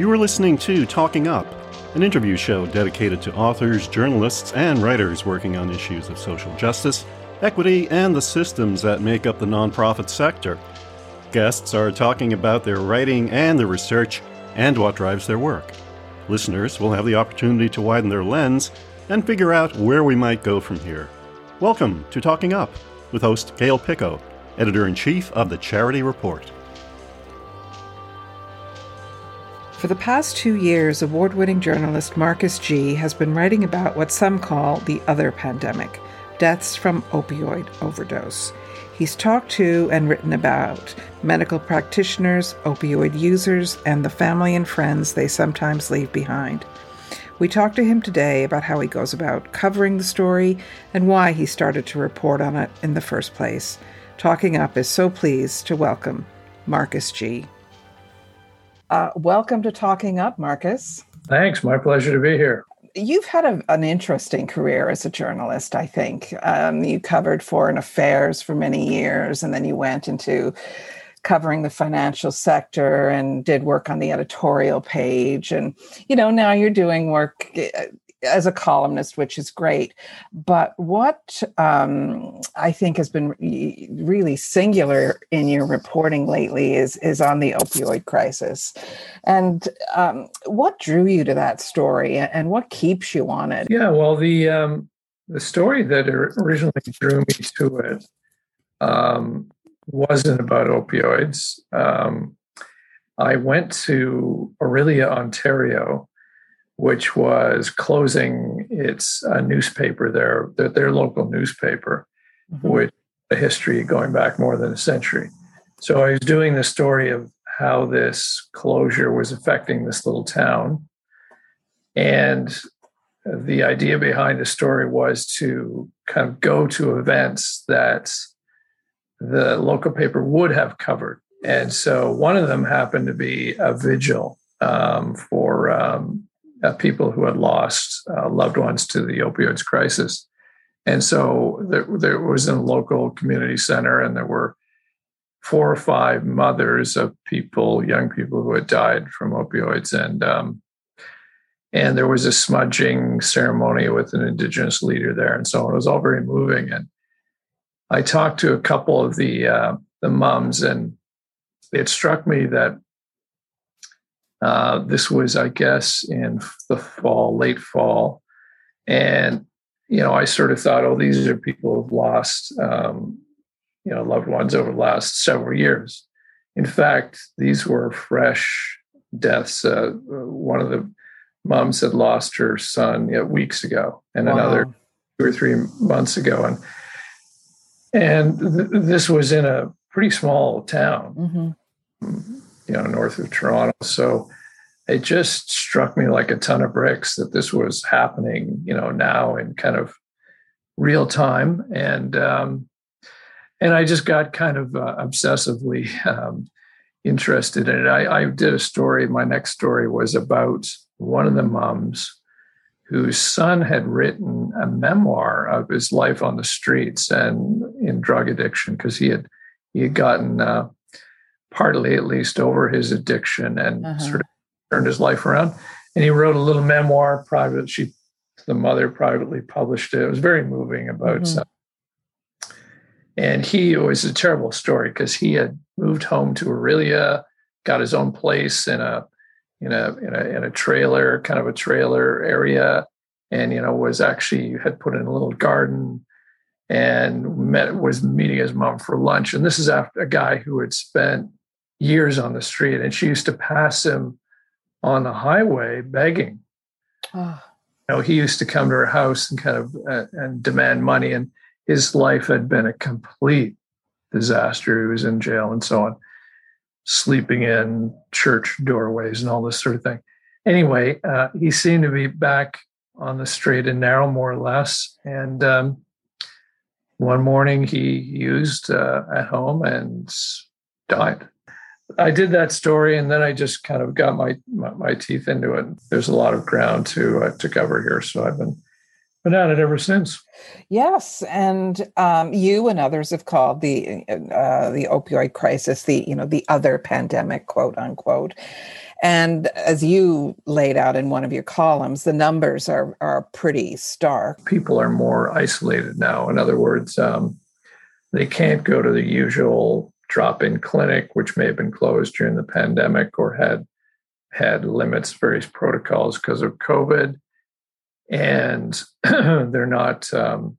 You are listening to Talking Up, an interview show dedicated to authors, journalists, and writers working on issues of social justice, equity, and the systems that make up the nonprofit sector. Guests are talking about their writing and their research and what drives their work. Listeners will have the opportunity to widen their lens and figure out where we might go from here. Welcome to Talking Up with host Gail Picco, editor in chief of the Charity Report. For the past two years, award winning journalist Marcus Gee has been writing about what some call the other pandemic deaths from opioid overdose. He's talked to and written about medical practitioners, opioid users, and the family and friends they sometimes leave behind. We talked to him today about how he goes about covering the story and why he started to report on it in the first place. Talking Up is so pleased to welcome Marcus Gee. Uh, welcome to Talking Up, Marcus. Thanks. My pleasure to be here. You've had a, an interesting career as a journalist, I think. Um, you covered foreign affairs for many years, and then you went into covering the financial sector and did work on the editorial page. And, you know, now you're doing work eh, as a columnist, which is great. But what um, I think has been really singular in your reporting lately is is on the opioid crisis. And um, what drew you to that story, and what keeps you on it? Yeah, well, the um, the story that originally drew me to it um, wasn't about opioids. Um, I went to Orillia, Ontario which was closing its uh, newspaper there, their, their, local newspaper, mm-hmm. with a history going back more than a century. So I was doing the story of how this closure was affecting this little town. And the idea behind the story was to kind of go to events that the local paper would have covered. And so one of them happened to be a vigil um, for um, uh, people who had lost uh, loved ones to the opioids crisis. And so there, there was a local community center, and there were four or five mothers of people, young people who had died from opioids, and um, and there was a smudging ceremony with an indigenous leader there, and so. It was all very moving. And I talked to a couple of the uh, the moms, and it struck me that uh, this was, I guess, in the fall, late fall. And, you know, I sort of thought, oh, these are people who've lost, um, you know, loved ones over the last several years. In fact, these were fresh deaths. Uh, one of the moms had lost her son you know, weeks ago, and wow. another two or three months ago. And and th- this was in a pretty small town. Mm-hmm you know, north of Toronto. So it just struck me like a ton of bricks that this was happening, you know, now in kind of real time. And um, and I just got kind of uh, obsessively um, interested in it. I, I did a story. My next story was about one of the moms whose son had written a memoir of his life on the streets and in drug addiction because he had he had gotten uh, partly at least over his addiction and uh-huh. sort of turned his life around. And he wrote a little memoir private. She, the mother, privately published it. It was very moving about. Mm-hmm. and he it was a terrible story because he had moved home to Orillia, got his own place in a in a in a in a trailer, kind of a trailer area, and you know was actually had put in a little garden and met was meeting his mom for lunch. And this is after a guy who had spent years on the street, and she used to pass him on the highway begging. Oh. You know, he used to come to her house and kind of uh, and demand money, and his life had been a complete disaster. He was in jail and so on, sleeping in church doorways and all this sort of thing. Anyway, uh, he seemed to be back on the straight and narrow, more or less. And um, one morning he used uh, at home and died. I did that story, and then I just kind of got my, my, my teeth into it. There's a lot of ground to uh, to cover here, so I've been been at it ever since. Yes, and um, you and others have called the uh, the opioid crisis the you know the other pandemic, quote unquote. And as you laid out in one of your columns, the numbers are are pretty stark. People are more isolated now. In other words, um, they can't go to the usual drop-in clinic, which may have been closed during the pandemic or had had limits, various protocols because of COVID, and they're not um,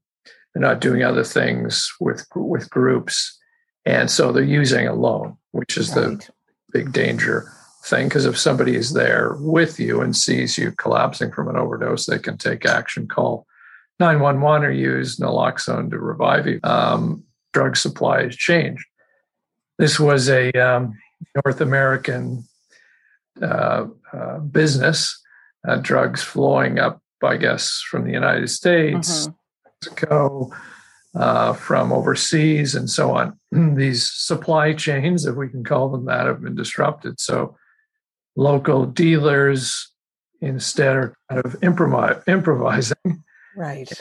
they're not doing other things with with groups, and so they're using alone, which is right. the big danger thing. Because if somebody is there with you and sees you collapsing from an overdose, they can take action, call 911, or use naloxone to revive you. Um, drug supply has changed. This was a um, North American uh, uh, business, uh, drugs flowing up, I guess, from the United States, mm-hmm. Mexico, uh, from overseas, and so on. These supply chains, if we can call them that, have been disrupted. So local dealers instead are kind of improvising. Right.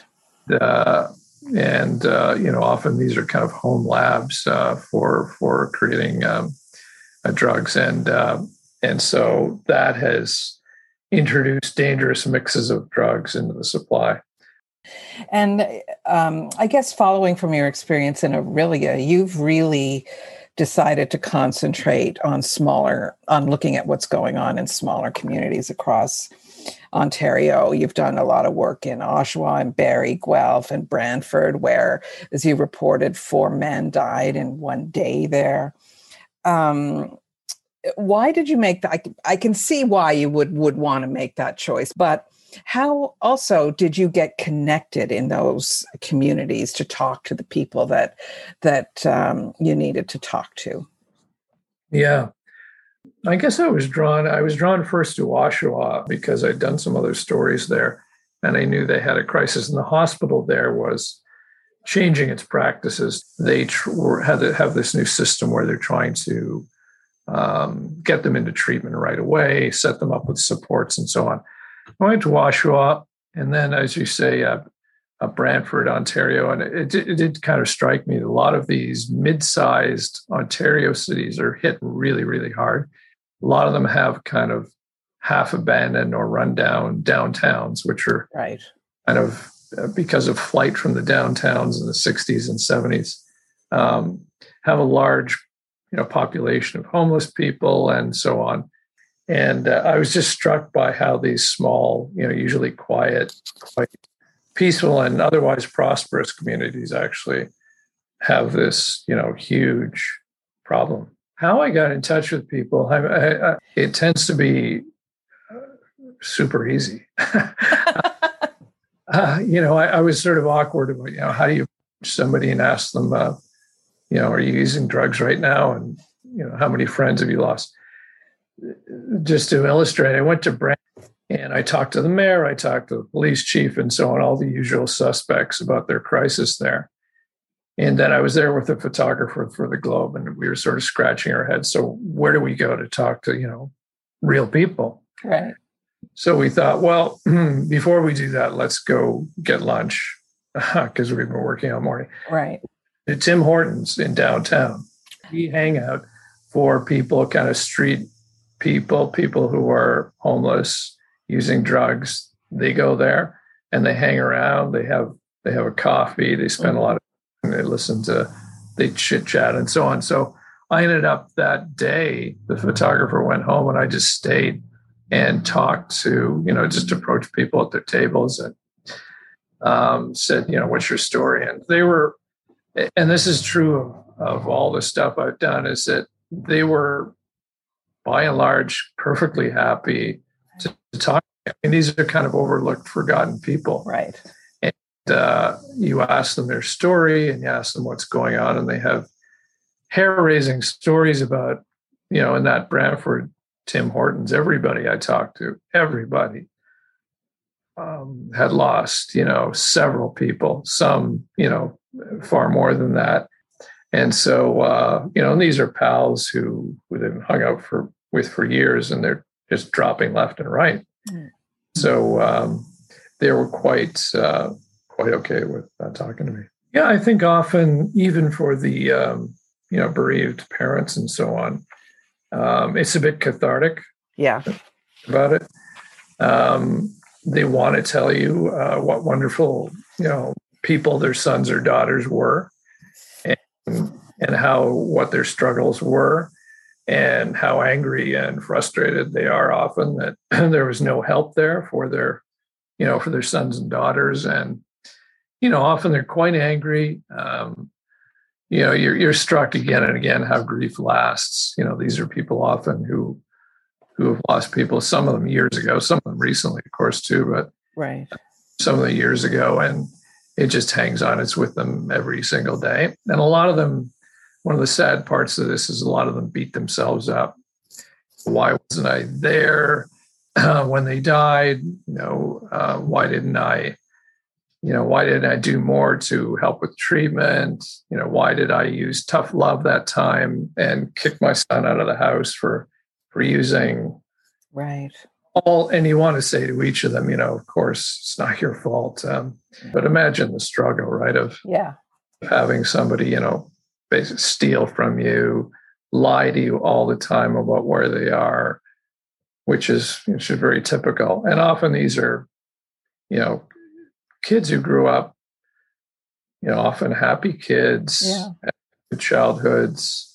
Uh, and uh, you know, often these are kind of home labs uh, for for creating um, uh, drugs, and uh, and so that has introduced dangerous mixes of drugs into the supply. And um, I guess following from your experience in Orillia, you've really decided to concentrate on smaller, on looking at what's going on in smaller communities across Ontario. You've done a lot of work in Oshawa and Barrie, Guelph, and Brantford, where, as you reported, four men died in one day there. Um, why did you make that? I, I can see why you would would want to make that choice, but how also did you get connected in those communities to talk to the people that that um, you needed to talk to? Yeah, I guess I was drawn. I was drawn first to Oshawa because I'd done some other stories there, and I knew they had a crisis. And the hospital there was changing its practices. They tr- had to have this new system where they're trying to um, get them into treatment right away, set them up with supports, and so on. I went to Oshawa, and then, as you say, uh, uh, Brantford, Ontario, and it, it, did kind of strike me that a lot of these mid-sized Ontario cities are hit really, really hard. A lot of them have kind of half abandoned or rundown downtowns, which are right kind of uh, because of flight from the downtowns in the 60s and 70s, um, have a large, you know, population of homeless people and so on. And uh, I was just struck by how these small, you know, usually quiet, quite peaceful and otherwise prosperous communities actually have this, you know, huge problem how I got in touch with people, I, I, I, it tends to be uh, super easy. uh, you know, I, was sort of awkward about, you know, how do you approach somebody and ask them, uh, you know, are you using drugs right now? And, you know, how many friends have you lost? Just to illustrate, I went to Brand and I talked to the mayor, I talked to the police chief, and so on, all the usual suspects about their crisis there. And then I was there with a photographer for the Globe, and we were sort of scratching our heads. So where do we go to talk to you know real people? Right. So we thought, well, before we do that, let's go get lunch because we've been working all morning. Right. At Tim Hortons in downtown, we hang out for people, kind of street people, people who are homeless, using drugs. They go there and they hang around. They have they have a coffee. They spend mm-hmm. a lot of and they listened to they chit chat and so on. So I ended up that day, the photographer went home and I just stayed and talked to, you know, just approached people at their tables and um, said, you know, what's your story? And they were, and this is true of, of all the stuff I've done, is that they were by and large perfectly happy to, to talk. I mean, these are kind of overlooked, forgotten people. Right uh, you ask them their story and you ask them what's going on, and they have hair-raising stories about, you know, in that Brantford, Tim Hortons, everybody I talked to, everybody um, had lost, you know, several people, some, you know, far more than that. And so, uh, you know, and these are pals who, who they've hung out for with for years, and they're just dropping left and right. Mm. So, um, they were quite uh, quite okay with uh, talking to me. Yeah, I think often even for the um, you know bereaved parents and so on, um, it's a bit cathartic. Yeah, about it. Um, they want to tell you uh, what wonderful you know people their sons or daughters were, and and how what their struggles were and how angry and frustrated they are often that there was no help there for their you know for their sons and daughters and you know often they're quite angry um, you know you're, you're struck again and again how grief lasts you know these are people often who who have lost people some of them years ago some of them recently of course too but right some of the years ago and it just hangs on it's with them every single day and a lot of them one of the sad parts of this is a lot of them beat themselves up. Why wasn't I there uh, when they died? You know, uh, why didn't I? You know, why didn't I do more to help with treatment? You know, why did I use tough love that time and kick my son out of the house for for using right all? And you want to say to each of them, you know, of course, it's not your fault. Um, but imagine the struggle, right? Of yeah, having somebody, you know, basically steal from you, lie to you all the time about where they are, which is which is very typical. And often these are, you know, kids who grew up, you know, often happy kids, yeah. childhoods,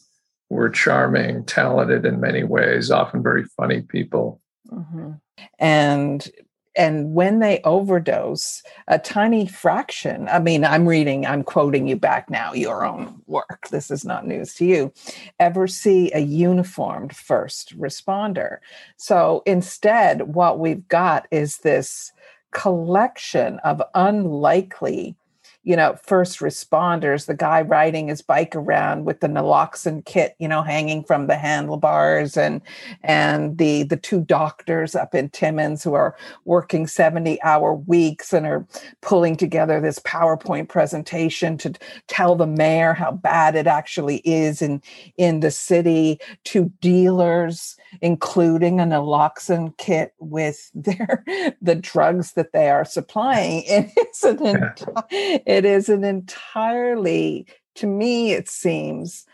were charming, talented in many ways, often very funny people. Mm-hmm. And and when they overdose a tiny fraction i mean i'm reading i'm quoting you back now your own work this is not news to you ever see a uniformed first responder so instead what we've got is this collection of unlikely you know, first responders, the guy riding his bike around with the naloxone kit, you know, hanging from the handlebars and and the the two doctors up in Timmins who are working 70 hour weeks and are pulling together this PowerPoint presentation to tell the mayor how bad it actually is in in the city, to dealers, including a naloxone kit with their the drugs that they are supplying. It's an yeah it is an entirely, to me, it seems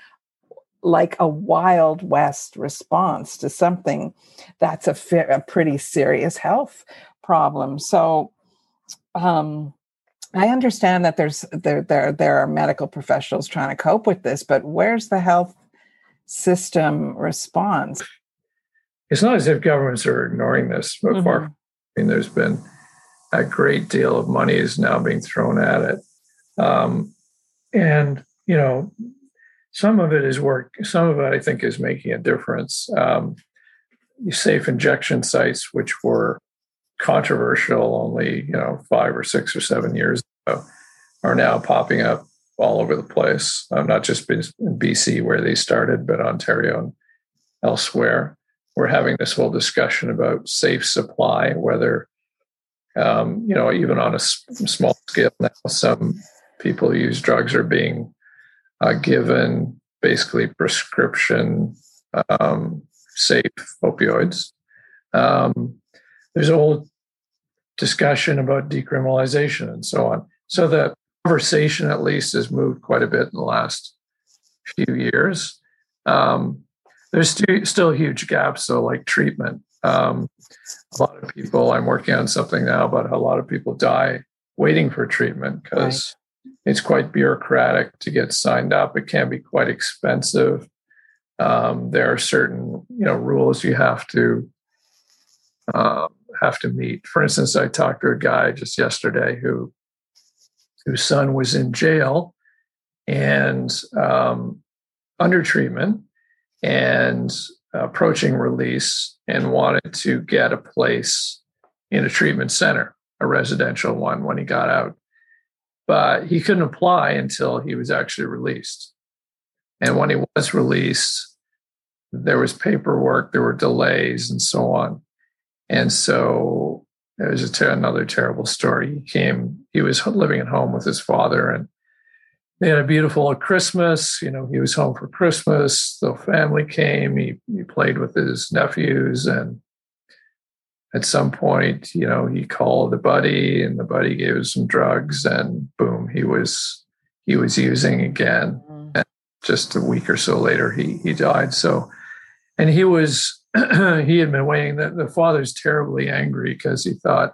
like a wild west response to something that's a, a pretty serious health problem. So, um, I understand that there's there there there are medical professionals trying to cope with this, but where's the health system response? It's not as if governments are ignoring this, but mm-hmm. far. I mean, there's been a great deal of money is now being thrown at it. Um, and, you know, some of it is work, some of it I think is making a difference. Um, safe injection sites, which were controversial only, you know, five or six or seven years ago, are now popping up all over the place. Um, not just in BC where they started, but Ontario and elsewhere. We're having this whole discussion about safe supply, whether um, you know, even on a small scale now, some people who use drugs are being uh, given basically prescription um, safe opioids. Um, there's a whole discussion about decriminalization and so on. So the conversation, at least, has moved quite a bit in the last few years. Um, there's st- still huge gaps, though, like treatment. Um, a lot of people, I'm working on something now about how a lot of people die waiting for treatment because it's quite bureaucratic to get signed up. It can be quite expensive. Um, there are certain you know rules you have to uh, have to meet. For instance, I talked to a guy just yesterday who whose son was in jail and um, under treatment and approaching release and wanted to get a place in a treatment center, a residential one, when he got out but he couldn't apply until he was actually released. And when he was released, there was paperwork, there were delays, and so on. And so it was ter- another terrible story. He came, he was living at home with his father, and they had a beautiful Christmas. You know, he was home for Christmas. The family came. He, he played with his nephews, and at some point, you know, he called a buddy and the buddy gave him some drugs and boom, he was he was using again. Mm. And just a week or so later he he died. So and he was he had been waiting that the father's terribly angry because he thought,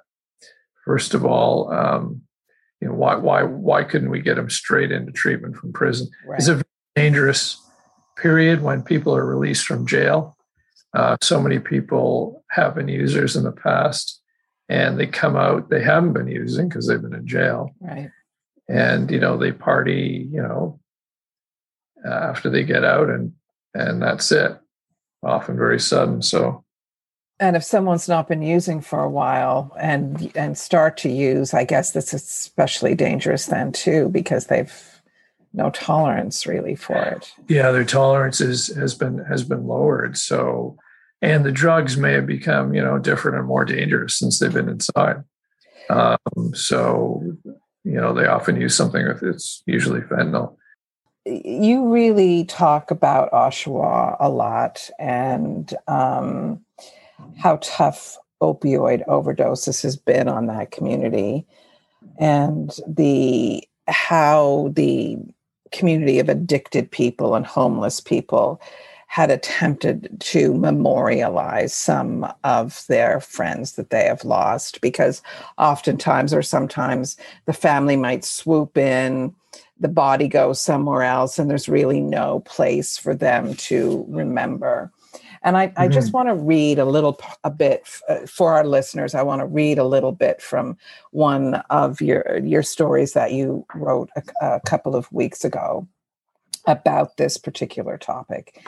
first of all, um, you know, why why why couldn't we get him straight into treatment from prison? Right. It's a dangerous period when people are released from jail uh, so many people have been users in the past and they come out, they haven't been using because they've been in jail. Right. And, you know, they party, you know, uh, after they get out and, and that's it, often very sudden. So, and if someone's not been using for a while and and start to use, I guess that's especially dangerous then too because they've no tolerance really for it. Yeah, their tolerance is, has been has been lowered. So, and the drugs may have become you know different and more dangerous since they've been inside. Um, so, you know, they often use something it's usually fentanyl. You really talk about Oshawa a lot and um, how tough opioid overdoses has been on that community and the how the community of addicted people and homeless people had attempted to memorialize some of their friends that they have lost because oftentimes or sometimes the family might swoop in the body goes somewhere else and there's really no place for them to remember and I, I just mm-hmm. want to read a little, a bit uh, for our listeners. I want to read a little bit from one of your your stories that you wrote a, a couple of weeks ago about this particular topic,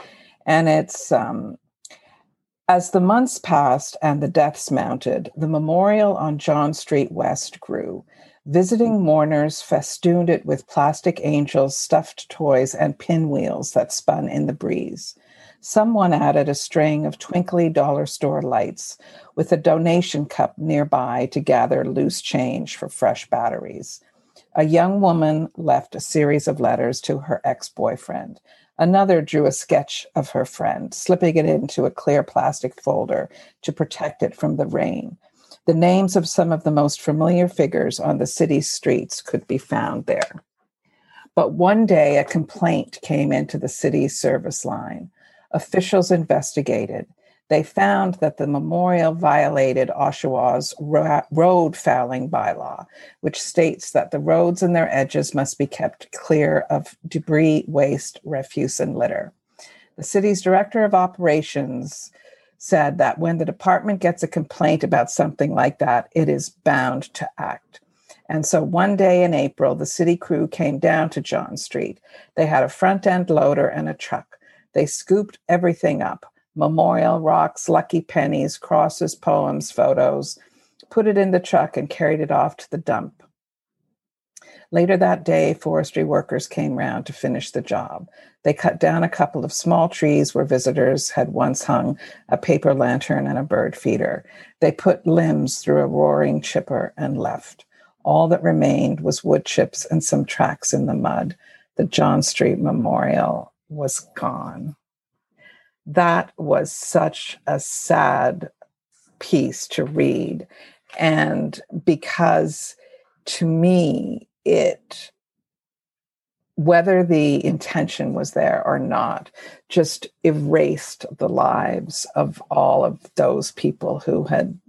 and it's um, as the months passed and the deaths mounted, the memorial on John Street West grew. Visiting mourners festooned it with plastic angels, stuffed toys, and pinwheels that spun in the breeze. Someone added a string of twinkly dollar store lights with a donation cup nearby to gather loose change for fresh batteries. A young woman left a series of letters to her ex boyfriend. Another drew a sketch of her friend, slipping it into a clear plastic folder to protect it from the rain. The names of some of the most familiar figures on the city's streets could be found there. But one day, a complaint came into the city's service line. Officials investigated. They found that the memorial violated Oshawa's road fouling bylaw, which states that the roads and their edges must be kept clear of debris, waste, refuse, and litter. The city's director of operations said that when the department gets a complaint about something like that, it is bound to act. And so one day in April, the city crew came down to John Street. They had a front end loader and a truck. They scooped everything up memorial rocks, lucky pennies, crosses, poems, photos, put it in the truck, and carried it off to the dump. Later that day, forestry workers came round to finish the job. They cut down a couple of small trees where visitors had once hung a paper lantern and a bird feeder. They put limbs through a roaring chipper and left. All that remained was wood chips and some tracks in the mud. The John Street Memorial was gone. That was such a sad piece to read. And because to me, it, whether the intention was there or not, just erased the lives of all of those people who had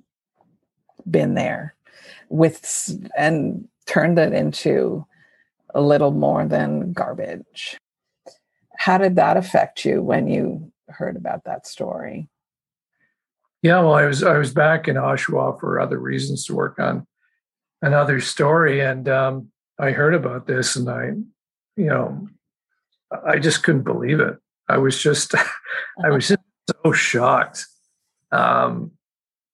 been there with and turned it into a little more than garbage. How did that affect you when you heard about that story? Yeah, well, I was I was back in Oshawa for other reasons to work on another story, and um, I heard about this, and I, you know, I just couldn't believe it. I was just, I was just so shocked, um,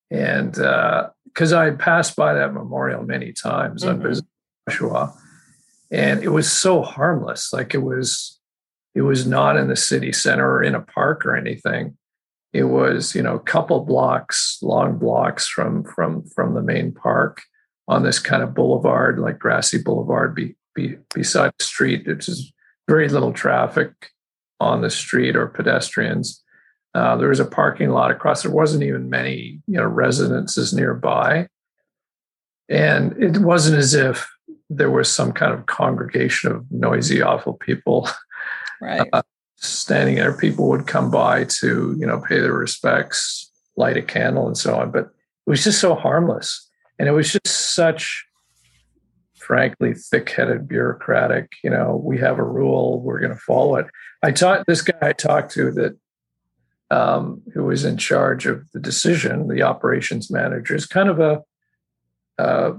and because uh, I passed by that memorial many times, mm-hmm. I visited Oshawa, and it was so harmless. Like it was, it was not in the city center or in a park or anything. It was, you know, a couple blocks, long blocks from from from the main park on this kind of boulevard, like grassy boulevard, be, be, beside the street. Just very little traffic on the street or pedestrians. Uh, there was a parking lot across. There wasn't even many, you know, residences nearby, and it wasn't as if there was some kind of congregation of noisy, awful people right. uh, standing there. People would come by to, you know, pay their respects, light a candle, and so on. But it was just so harmless, and it was just such frankly thick-headed bureaucratic you know we have a rule we're going to follow it i taught this guy i talked to that um, who was in charge of the decision the operations manager is kind of a uh,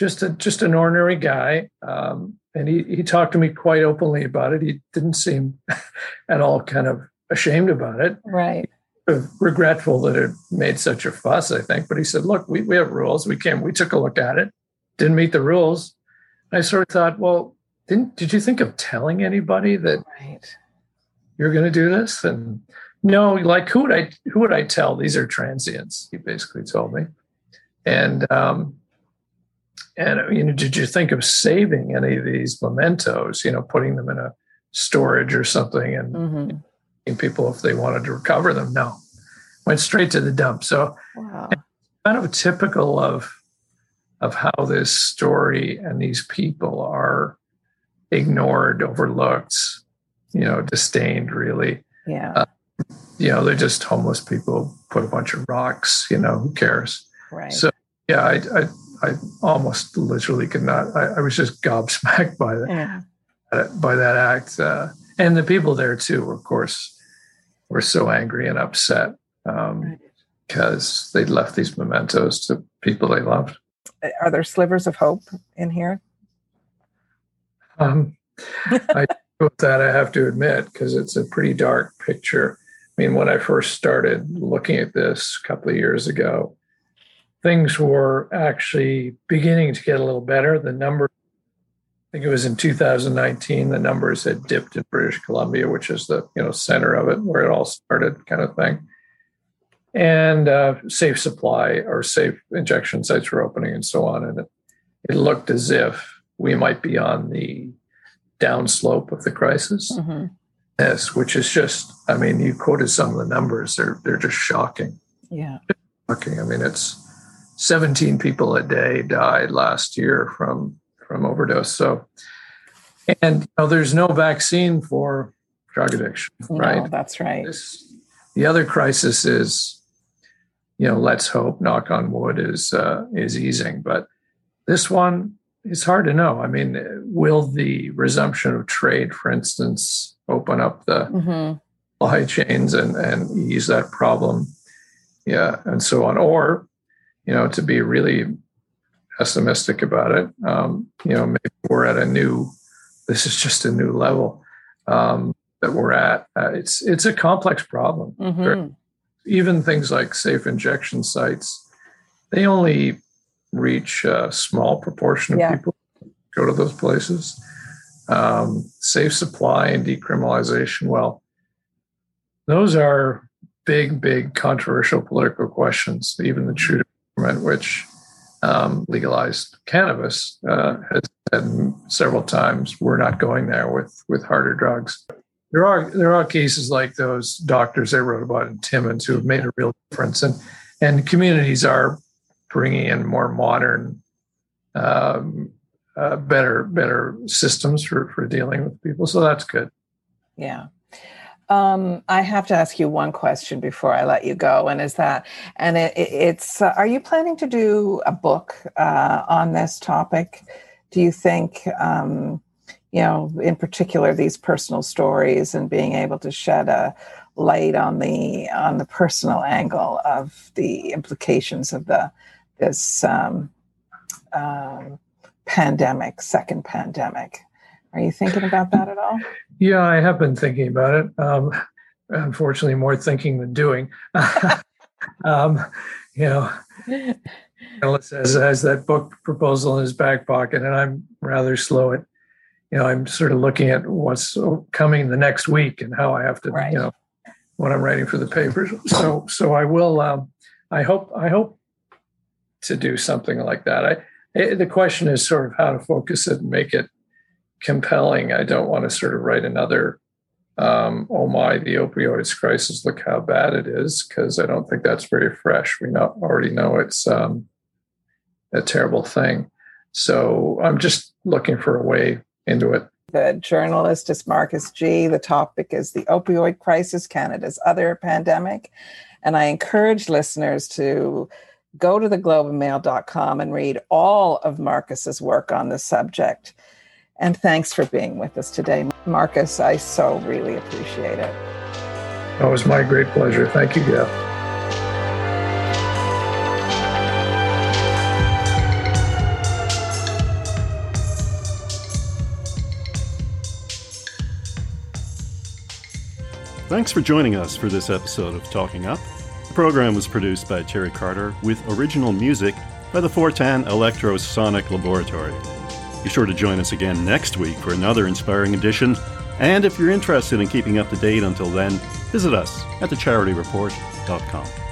just a just an ordinary guy um, and he, he talked to me quite openly about it he didn't seem at all kind of ashamed about it right regretful that it made such a fuss i think but he said look we, we have rules we came we took a look at it didn't meet the rules. I sort of thought, well, didn't did you think of telling anybody that right. you're going to do this? And no, like who would I who would I tell? These are transients. He basically told me, and um, and you know, did you think of saving any of these mementos? You know, putting them in a storage or something, and mm-hmm. people if they wanted to recover them. No, went straight to the dump. So, wow. kind of typical of of how this story and these people are ignored, overlooked, you know, disdained, really. Yeah. Uh, you know, they're just homeless people, put a bunch of rocks, you know, who cares? Right. So, yeah, I, I, I almost literally could not, I, I was just gobsmacked by that, yeah. by that act. Uh, and the people there too, of course, were so angry and upset um, right. because they'd left these mementos to people they loved are there slivers of hope in here? Um, I that I have to admit because it's a pretty dark picture. I mean, when I first started looking at this a couple of years ago, things were actually beginning to get a little better. The number, I think it was in 2019, the numbers had dipped in British Columbia, which is the you know center of it, where it all started, kind of thing and uh, safe supply or safe injection sites were opening and so on. And it, it looked as if we might be on the downslope of the crisis. Mm-hmm. Yes, which is just, I mean, you quoted some of the numbers, they're, they're just shocking. Yeah. Shocking. I mean, it's 17 people a day died last year from, from overdose. So, and you know, there's no vaccine for drug addiction, no, right? That's right. This, the other crisis is you know, let's hope, knock on wood, is uh, is easing. But this one, it's hard to know. I mean, will the resumption of trade, for instance, open up the mm-hmm. supply chains and and ease that problem? Yeah, and so on. Or, you know, to be really pessimistic about it, um, you know, maybe we're at a new. This is just a new level um, that we're at. Uh, it's it's a complex problem. Mm-hmm even things like safe injection sites, they only reach a small proportion of yeah. people go to those places. Um, safe supply and decriminalization, well, those are big, big controversial political questions. Even the Trudeau government, which um, legalized cannabis, uh, has said several times, we're not going there with with harder drugs there are there are cases like those doctors I wrote about in Timmins who have made a real difference, and and communities are bringing in more modern, um, uh, better better systems for for dealing with people. So that's good. Yeah. Um, I have to ask you one question before I let you go, and is that, and it, it's, uh, are you planning to do a book uh, on this topic? Do you think? Um, you know, in particular, these personal stories and being able to shed a light on the on the personal angle of the implications of the this um, um, pandemic, second pandemic. Are you thinking about that at all? Yeah, I have been thinking about it. Um, unfortunately, more thinking than doing. um, you know, Ellis has, has that book proposal in his back pocket, and I'm rather slow at you know, I'm sort of looking at what's coming the next week and how I have to, right. you know, what I'm writing for the papers. So, so I will. Um, I hope. I hope to do something like that. I. It, the question is sort of how to focus it and make it compelling. I don't want to sort of write another um, oh my, the opioids crisis, look how bad it is, because I don't think that's very fresh. We know, already know it's um, a terrible thing. So I'm just looking for a way into it. The journalist is Marcus Gee The topic is the opioid crisis, Canada's other pandemic. And I encourage listeners to go to theglobeandmail.com and read all of Marcus's work on this subject. And thanks for being with us today, Marcus. I so really appreciate it. It was my great pleasure. Thank you, Gail. Thanks for joining us for this episode of Talking Up. The program was produced by Terry Carter with original music by the Fortan Electrosonic Laboratory. Be sure to join us again next week for another inspiring edition. And if you're interested in keeping up to date until then, visit us at thecharityreport.com.